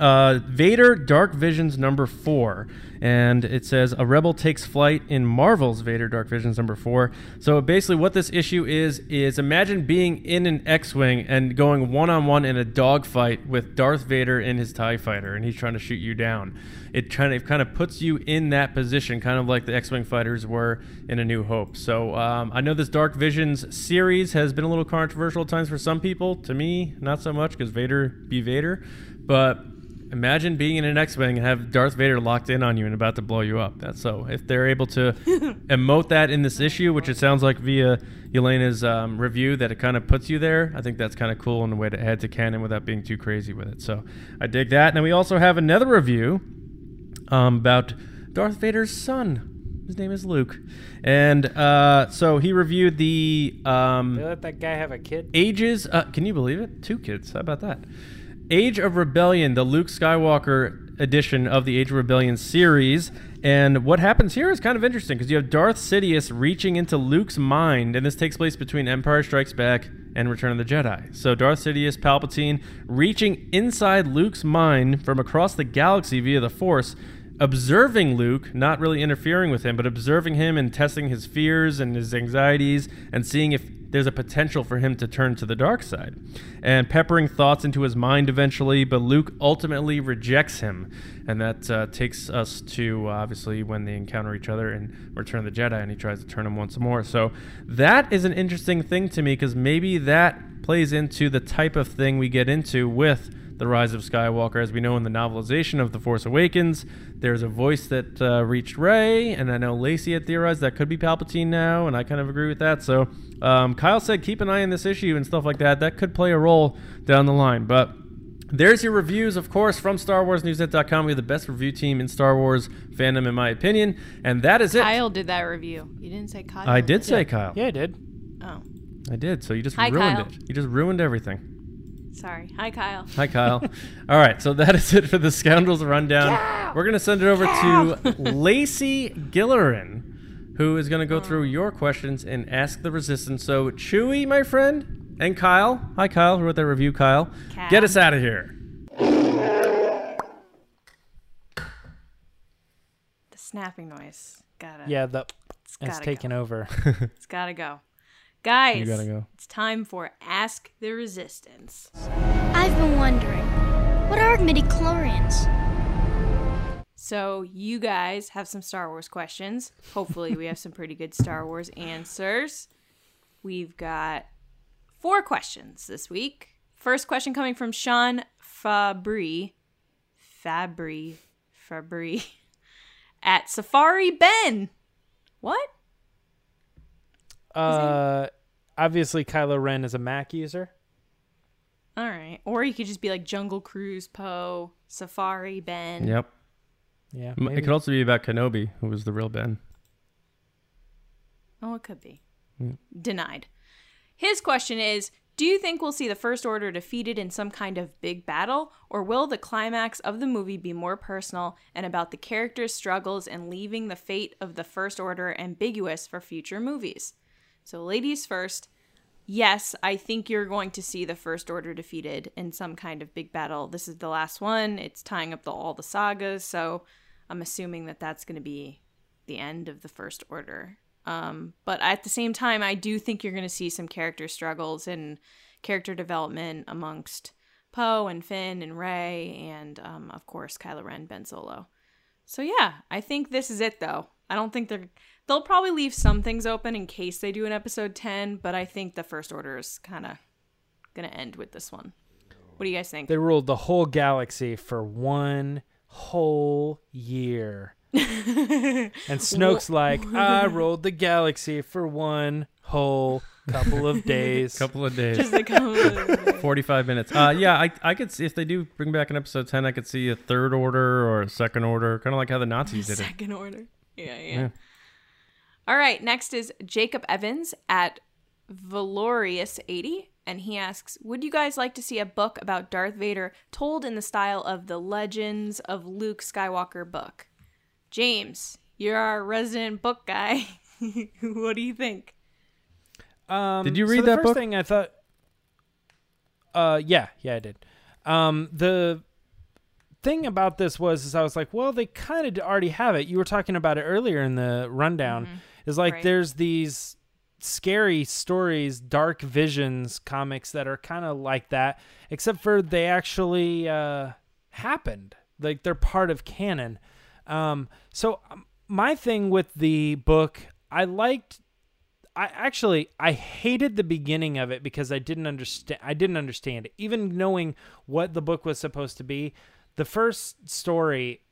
uh, Vader Dark Visions number four. And it says a rebel takes flight in Marvel's Vader Dark Visions number four. So basically, what this issue is is imagine being in an X-wing and going one on one in a dogfight with Darth Vader in his Tie Fighter, and he's trying to shoot you down. It kind of kind of puts you in that position, kind of like the X-wing fighters were in A New Hope. So um, I know this Dark Visions series has been a little controversial at times for some people. To me, not so much because Vader be Vader, but Imagine being in an X-wing and have Darth Vader locked in on you and about to blow you up. That's so. If they're able to emote that in this issue, which it sounds like via Elena's um, review that it kind of puts you there, I think that's kind of cool in a way to add to canon without being too crazy with it. So I dig that. And then we also have another review um, about Darth Vader's son. His name is Luke, and uh, so he reviewed the um, They let that guy have a kid. Ages. Uh, can you believe it? Two kids. How about that? Age of Rebellion, the Luke Skywalker edition of the Age of Rebellion series. And what happens here is kind of interesting because you have Darth Sidious reaching into Luke's mind, and this takes place between Empire Strikes Back and Return of the Jedi. So Darth Sidious, Palpatine, reaching inside Luke's mind from across the galaxy via the Force, observing Luke, not really interfering with him, but observing him and testing his fears and his anxieties and seeing if there's a potential for him to turn to the dark side. And peppering thoughts into his mind eventually, but Luke ultimately rejects him. And that uh, takes us to obviously when they encounter each other in Return of the Jedi and he tries to turn him once more. So that is an interesting thing to me because maybe that plays into the type of thing we get into with the Rise of Skywalker. As we know in the novelization of The Force Awakens, there's a voice that uh, reached Rey, and I know Lacey had theorized that could be Palpatine now, and I kind of agree with that. So um, Kyle said keep an eye on this issue and stuff like that. That could play a role down the line. But there's your reviews, of course, from StarWarsNewsNet.com. We have the best review team in Star Wars fandom, in my opinion. And that is it. Kyle did that review. You didn't say Kyle. I did say Kyle. Yeah, I did. Oh, I did. So you just Hi, ruined Kyle. it. You just ruined everything. sorry. Hi, Kyle. Hi, Kyle. All right, so that is it for the Scoundrels Rundown. We're going to send it over to Lacey Gillerin, who is going to go through your questions and ask the resistance. So, Chewy, my friend, and Kyle. Hi, Kyle, who wrote that review, Kyle. Cal. Get us out of here. The snapping noise. Gotta. Yeah, the It's it's taken go. over. It's gotta go. Guys, You gotta go. it's time for Ask the Resistance. I've been wondering, what are midichlorians? So, you guys have some Star Wars questions. Hopefully, we have some pretty good Star Wars answers. We've got four questions this week. First question coming from Sean Fabry. Fabry. Fabry. At Safari Ben. What? Uh, obviously Kylo Ren is a Mac user. All right. Or you could just be like Jungle Cruise Poe, Safari Ben. Yep. Yeah, M- It could also be about Kenobi, who was the real Ben. Oh, it could be. Denied. His question is Do you think we'll see the First Order defeated in some kind of big battle, or will the climax of the movie be more personal and about the characters' struggles and leaving the fate of the First Order ambiguous for future movies? So, ladies first. Yes, I think you're going to see the First Order defeated in some kind of big battle. This is the last one. It's tying up the, all the sagas, so I'm assuming that that's going to be the end of the First Order. Um, but at the same time, I do think you're going to see some character struggles and character development amongst Poe and Finn and Rey, and um, of course Kylo Ren, Ben Solo. So yeah, I think this is it though. I don't think they're they'll probably leave some things open in case they do an episode ten, but I think the First Order is kind of gonna end with this one. What do you guys think? They ruled the whole galaxy for one whole year. and Snoke's like, I ruled the galaxy for one whole couple of days. couple of days. Just a couple of- 45 minutes. Uh, yeah, I, I could see if they do bring back an episode 10, I could see a third order or a second order, kind of like how the Nazis did it. Second order. Yeah, yeah. Yeah. All right, next is Jacob Evans at Valorius80. And he asks, Would you guys like to see a book about Darth Vader told in the style of the Legends of Luke Skywalker book? James, you're our resident book guy. what do you think? Um, Did you so read the that first book? thing I thought. Uh, yeah, yeah, I did. Um, the thing about this was is I was like, well, they kind of already have it. You were talking about it earlier in the rundown. Is like Right. there's these scary stories, dark visions comics that are kind of like that, except for they actually uh, happened. Like they're part of canon. Um, so um, my thing with the book, I liked. I actually I hated the beginning of it because I didn't understand. I didn't understand it, even knowing what the book was supposed to be. The first story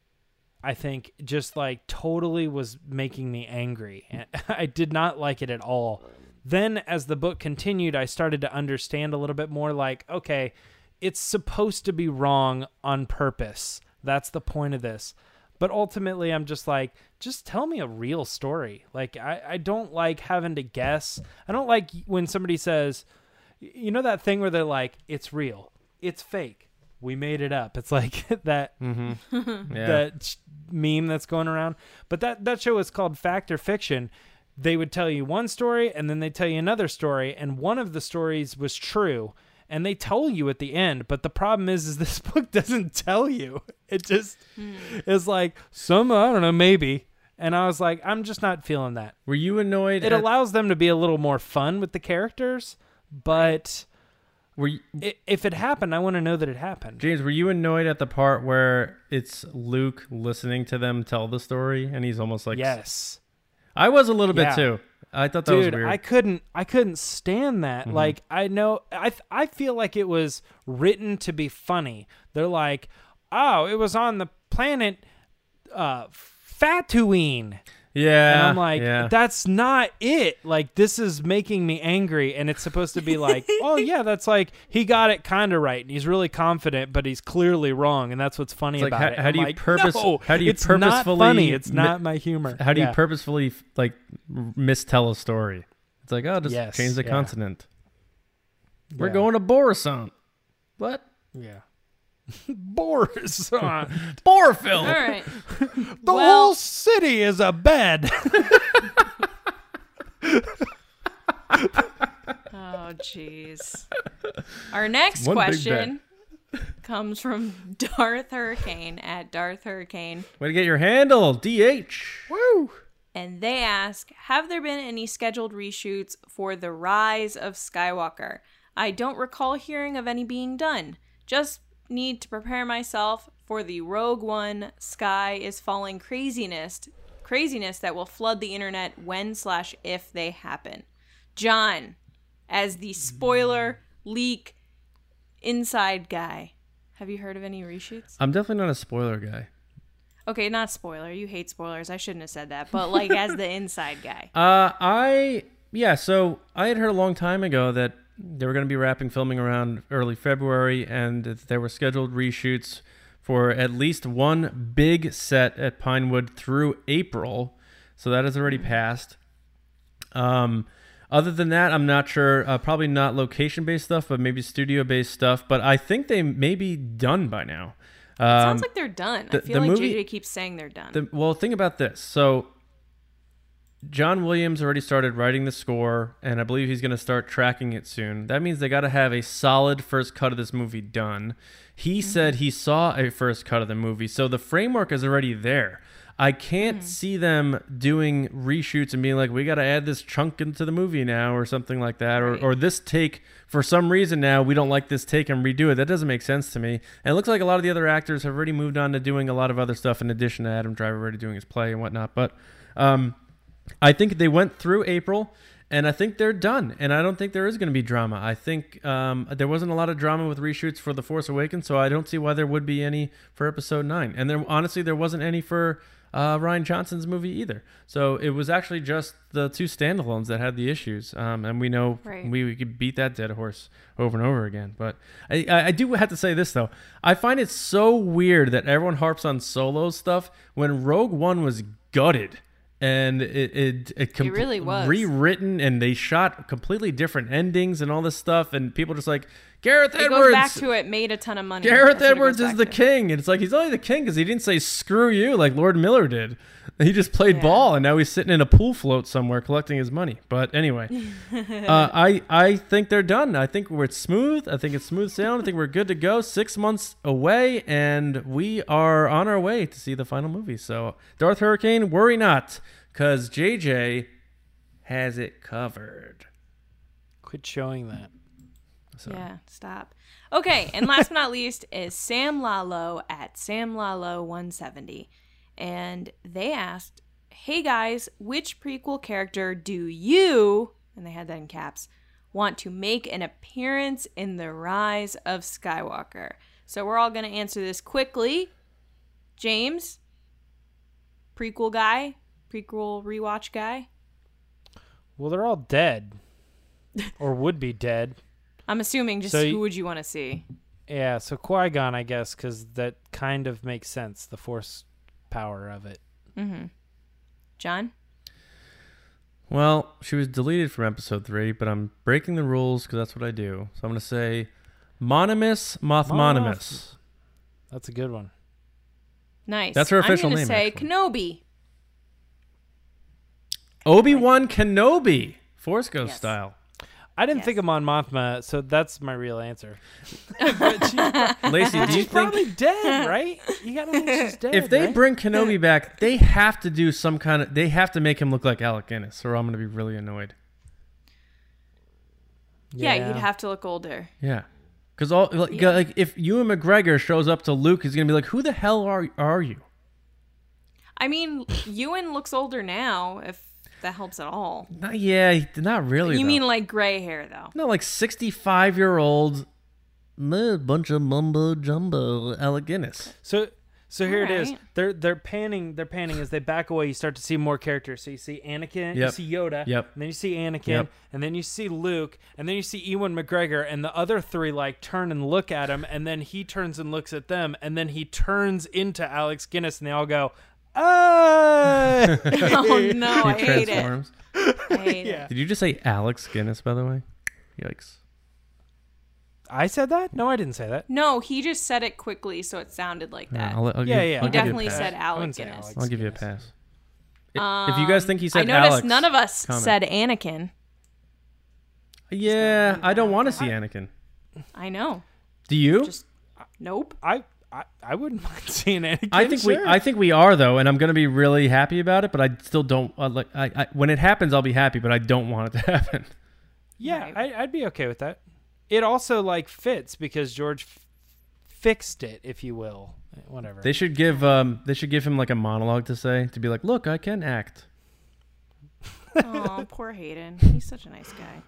I think just like totally was making me angry. I did not like it at all. Then as the book continued, I started to understand a little bit more like, okay, it's supposed to be wrong on purpose. That's the point of this. But ultimately I'm just like, just tell me a real story. Like I, I don't like having to guess. I don't like when somebody says you know that thing where they're like, it's real. It's fake. We made it up. It's like that mm-hmm. Yeah. that sh- meme that's going around. But that that show is called Fact or Fiction. They would tell you one story and then they tell you another story, and one of the stories was true, and they tell you at the end. But the problem is, is this book doesn't tell you. It just hmm. is like some I don't know maybe. And I was like, I'm just not feeling that. Were you annoyed? It at- allows them to be a little more fun with the characters, but Were you, if it happened, I want to know that it happened. James? Were you annoyed at the part where it's Luke listening to them tell the story, and he's almost like, Yes. I was a little bit too. I thought that was dude weird. Mm-hmm. i couldn't i couldn't stand that like i know i i feel like it was written to be funny they're like oh it was on the planet uh Fatooine. Yeah, And I'm like, yeah. that's not it. Like, this is making me angry. And it's supposed to be like, oh, yeah, that's like, he got it kind of right. And he's really confident, but he's clearly wrong. And that's what's funny It's about it. how do you like, purpose- no, how do you it's not purposefully funny. It's not my humor. How do you Yeah. purposefully like mistell a story? It's like, oh, just Yes, change the yeah. consonant. We're going to Borisant. What? Yeah. Boris. uh, Borfil. All right. the Well- whole city is a bed. Oh, jeez. Our next One question comes from Darth Hurricane at Darth Hurricane. Way to get your handle, DH. Woo. And they ask Have there been any scheduled reshoots for The Rise of Skywalker? I don't recall hearing of any being done. Just need to prepare myself for the Rogue One Sky is Falling craziness craziness that will flood the internet when slash if they happen. John, as the spoiler leak inside guy. Have you heard of any reshoots? I'm definitely not a spoiler guy. Okay, not spoiler. You hate spoilers. I shouldn't have said that. But like as the inside guy. Uh, I yeah. So I had heard a long time ago that they were going to be wrapping filming around early February, and there were scheduled reshoots for at least one big set at Pinewood through April. So that has already passed. Um, other than that, I'm not sure. Uh, probably not location based stuff, but maybe studio based stuff. But I think they may be done by now. Um, Sounds like they're done. the- I feel like movie- JJ keeps saying they're done. the, well, think about this. So, John Williams already started writing the score, and I believe he's going to start tracking it soon. That means they got to have a solid first cut of this movie done. He said he saw a first cut of the movie, so the framework is already there. I can't see them doing reshoots and being like, we got to add this chunk into the movie now, or something like that, or, Right. or this take for some reason now we don't like this take and redo it. That doesn't make sense to me. And it looks like a lot of the other actors have already moved on to doing a lot of other stuff in addition to Adam Driver already doing his play and whatnot. But um, I think they went through April, and I think they're done. And I don't think there is going to be drama. I think um, there wasn't a lot of drama with reshoots for The Force Awakens, so I don't see why there would be any for Episode Nine. And there, honestly, there wasn't any for uh, Rian Johnson's movie either. So it was actually just the two standalones that had the issues. Um, and we know Right. we, we could beat that dead horse over and over again. But I, I, I do have to say this though. I find it so weird that everyone harps on solo stuff when Rogue One was gutted. And it it, it, compl- really was. rewritten, and they shot completely different endings and all this stuff. And people just like, Gareth It Edwards. goes back to it made a ton of money. Gareth That's Edwards is the to. king. And it's like he's only the king because he didn't say screw you like Lord Miller did. He just played ball and now he's sitting in a pool float somewhere collecting his money. But anyway, uh, I I think they're done. I think we're smooth. I think it's smooth sailing. I think we're good to go. Six months away and we are on our way to see the final movie. So Darth Hurricane, worry not, because JJ has it covered. Quit showing that. So. Yeah, stop. Okay, and last but not least is Sam Lalo at Sam Lalo 170. And they asked, Hey guys, which prequel character do you, and they had that in caps, want to make an appearance in The Rise of Skywalker? So we're all going to answer this quickly. James, prequel guy, prequel rewatch guy. Well, they're all dead, or would be dead. I'm assuming just So who would you want to see? Yeah, so Qui Gon, I guess, because that kind of makes sense. The Force power of it. Mm-hmm. John? Well, she was deleted from episode three, but I'm breaking the rules because that's what I do. So I'm going to say Monimus Mothmonimus. That's a good one. Nice. That's her official I'm name, gonna say actually. Kenobi. Obi Wan Kenobi, Force Ghost Yes. style. I didn't Yes. think of Mon Mothma, so that's my real answer. Lacey, do you She's think probably dead, right? You gotta think she's dead. if they right? bring Kenobi back, they have to do some kind of, they have to make him look like Alec Guinness, or I'm going to be really annoyed. Yeah. you'd have to look older. Yeah. Because all like, Yeah. like if Ewan McGregor shows up to Luke, he's gonna be like, "Who the hell are are you?" I mean, Ewan looks older now, if that helps at all. Not, yeah, not really. you though. mean like gray hair, though? No, like sixty-five year old, bunch of mumbo jumbo Alec Guinness. So so here it is. They're they're panning. They're panning as they back away. You start to see more characters. So you see Anakin, Yep. you see Yoda, Yep. and then you see Anakin, Yep. and then you see Luke, and then you see Ewan McGregor, and the other three like turn and look at him, and then he turns and looks at them, and then he turns into Alex Guinness, and they all go! oh no, I he hate it. transforms. I hate Yeah. it. Did you just say Alex Guinness? By the way, yikes. I said that? No, I didn't say that. No, he just said it quickly, so it sounded like Yeah, that. I'll, I'll Yeah, give, yeah. I'll He give you a definitely said I Alec wouldn't say Guinness. Alex. I'll give you a Guinness. pass. I- if you guys think he said Um, I noticed Alex, none of us comment. said Anakin. Yeah, I don't want to see Anakin. I know. Do you? Just nope. I I, I wouldn't mind seeing Anakin. I think we. I think we are though, and I'm gonna be really happy about it. But I still don't uh, like. I, I when it happens, I'll be happy, but I don't want it to happen. Yeah, I, I'd be okay with that. It also like fits because George f- fixed it, if you will. Whatever. They should give um they should give him like a monologue to say to be like, look, I can act. Oh, poor Hayden. He's such a nice guy.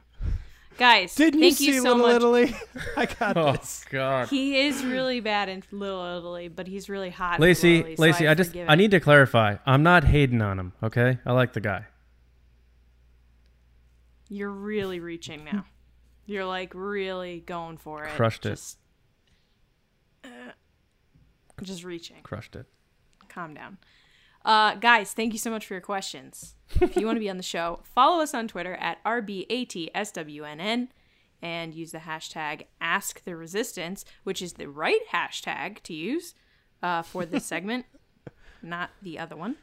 Guys, Didn't thank you you, see so Little much. Italy? I got Oh this. God, He is really bad in Little Italy, but he's really hot. in Lacey, Little Italy, so Lacey, I, just forgive I need to clarify. I'm not hating on him. Okay, I like the guy. You're really reaching now. You're like really going for it. Crushed it. just, uh, just reaching. Crushed it. Calm down. Uh, guys, thank you so much for your questions. if you want to be on the show, follow us on Twitter at RBATSWNN and use the hashtag AskTheResistance, which is the right hashtag to use uh, for this segment, not the other one.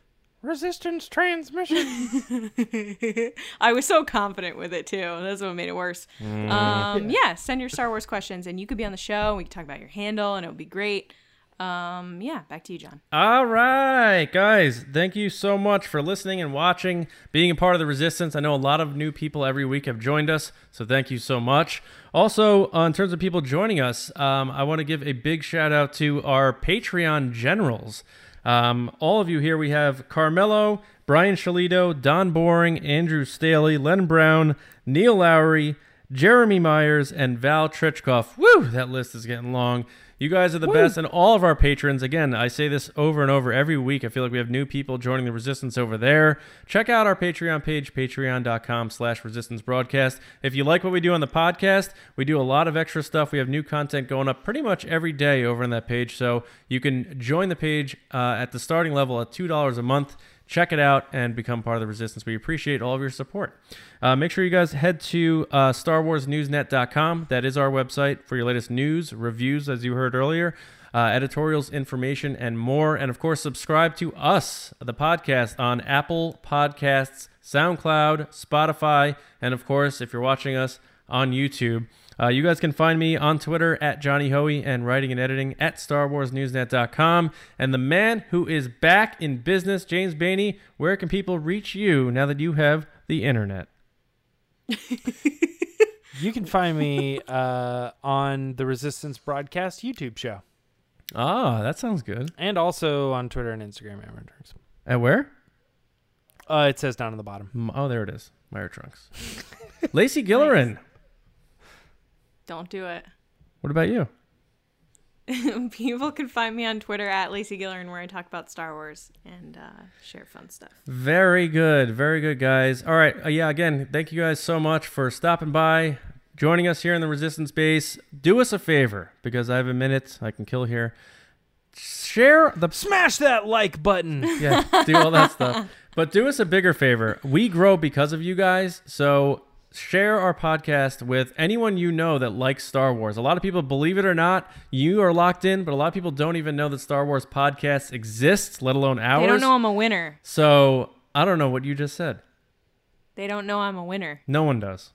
Resistance transmission. I was so confident with it too. That's what made it worse. Um, yeah, send your Star Wars questions, and you could be on the show. And we could talk about your handle, and it would be great. Um, yeah, back to you, John. All right, guys. Thank you so much for listening and watching, being a part of the resistance. I know a lot of new people every week have joined us, so thank you so much. Also, uh, in terms of people joining us, um, I want to give a big shout out to our Patreon generals. Um, all of you here, we have Carmelo, Brian Shalito, Don Boring, Andrew Staley, Len Brown, Neil Lowry, Jeremy Myers, and Val Trichkoff. Woo, that list is getting long. You guys are the best, and all of our patrons. Again, I say this over and over every week. I feel like we have new people joining the Resistance over there. Check out our Patreon page, patreon.com slash resistance broadcast. If you like what we do on the podcast, we do a lot of extra stuff. We have new content going up pretty much every day over on that page. So you can join the page uh, at the starting level at $2 a month check it out and become part of the resistance. We appreciate all of your support. Uh, make sure you guys head to uh, StarWarsNewsNet.com. That is our website for your latest news, reviews, as you heard earlier, uh, editorials, information, and more. And of course, subscribe to us, the podcast, on Apple Podcasts, SoundCloud, Spotify, and of course, if you're watching us on YouTube. Uh, you guys can find me on Twitter at Johnny Hoey and writing and editing at StarWarsNewsNet.com. And the man who is back in business, James Bainey, where can people reach you now that you have the internet? You can find me uh, on the Resistance Broadcast YouTube show, Ah, that sounds good. and also on Twitter and Instagram. Aaron Trunks. At where? Uh, it says down at the bottom. Oh, there it is. Myra Trunks. Lacey Gillerin. Don't do it. What about you? People can find me on Twitter at Lacey Gillern, where I talk about Star Wars and uh, share fun stuff. Very good. Very good, guys. All right. Uh, yeah, again, thank you guys so much for stopping by, joining us here in the Resistance Base. Do us a favor because I have a minute. I can kill here. Share the. Smash that like button. Yeah, do all that stuff. But do us a bigger favor. We grow because of you guys. So share our podcast with anyone you know that likes Star Wars. A lot of people, believe it or not, you are locked in, but a lot of people don't even know that Star Wars podcasts exist, let alone ours. They don't know I'm a winner. So I don't know what you just said. They don't know I'm a winner. No one does.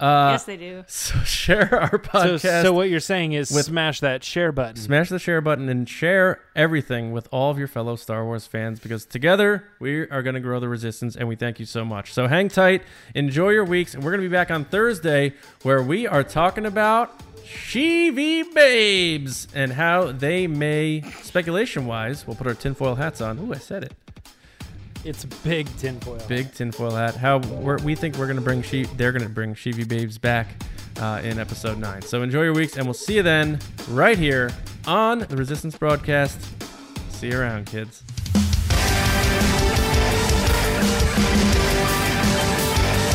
Uh, yes, they do. So share our So, podcast. so what you're saying is with- smash that share button. Smash the share button and share everything with all of your fellow Star Wars fans because together we are going to grow the resistance and we thank you so much. So hang tight, enjoy your weeks, and we're going to be back on Thursday where we are talking about Sheevy Babes and how they may, speculation wise, we'll put our tinfoil hats on. Ooh, I said it. It's big tinfoil. Big tinfoil hat. How we're, we think we're going to bring she they're going to bring Sheevy Babes back uh, in episode nine. So enjoy your weeks, and we'll see you then right here on the Resistance broadcast. See you around, kids.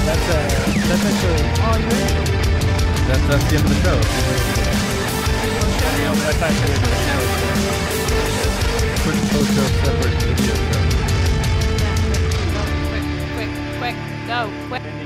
That's uh, that's actually. Oh, you're. That's that's the end of the show. I thought you were Quick post show separate video show. Go, quick.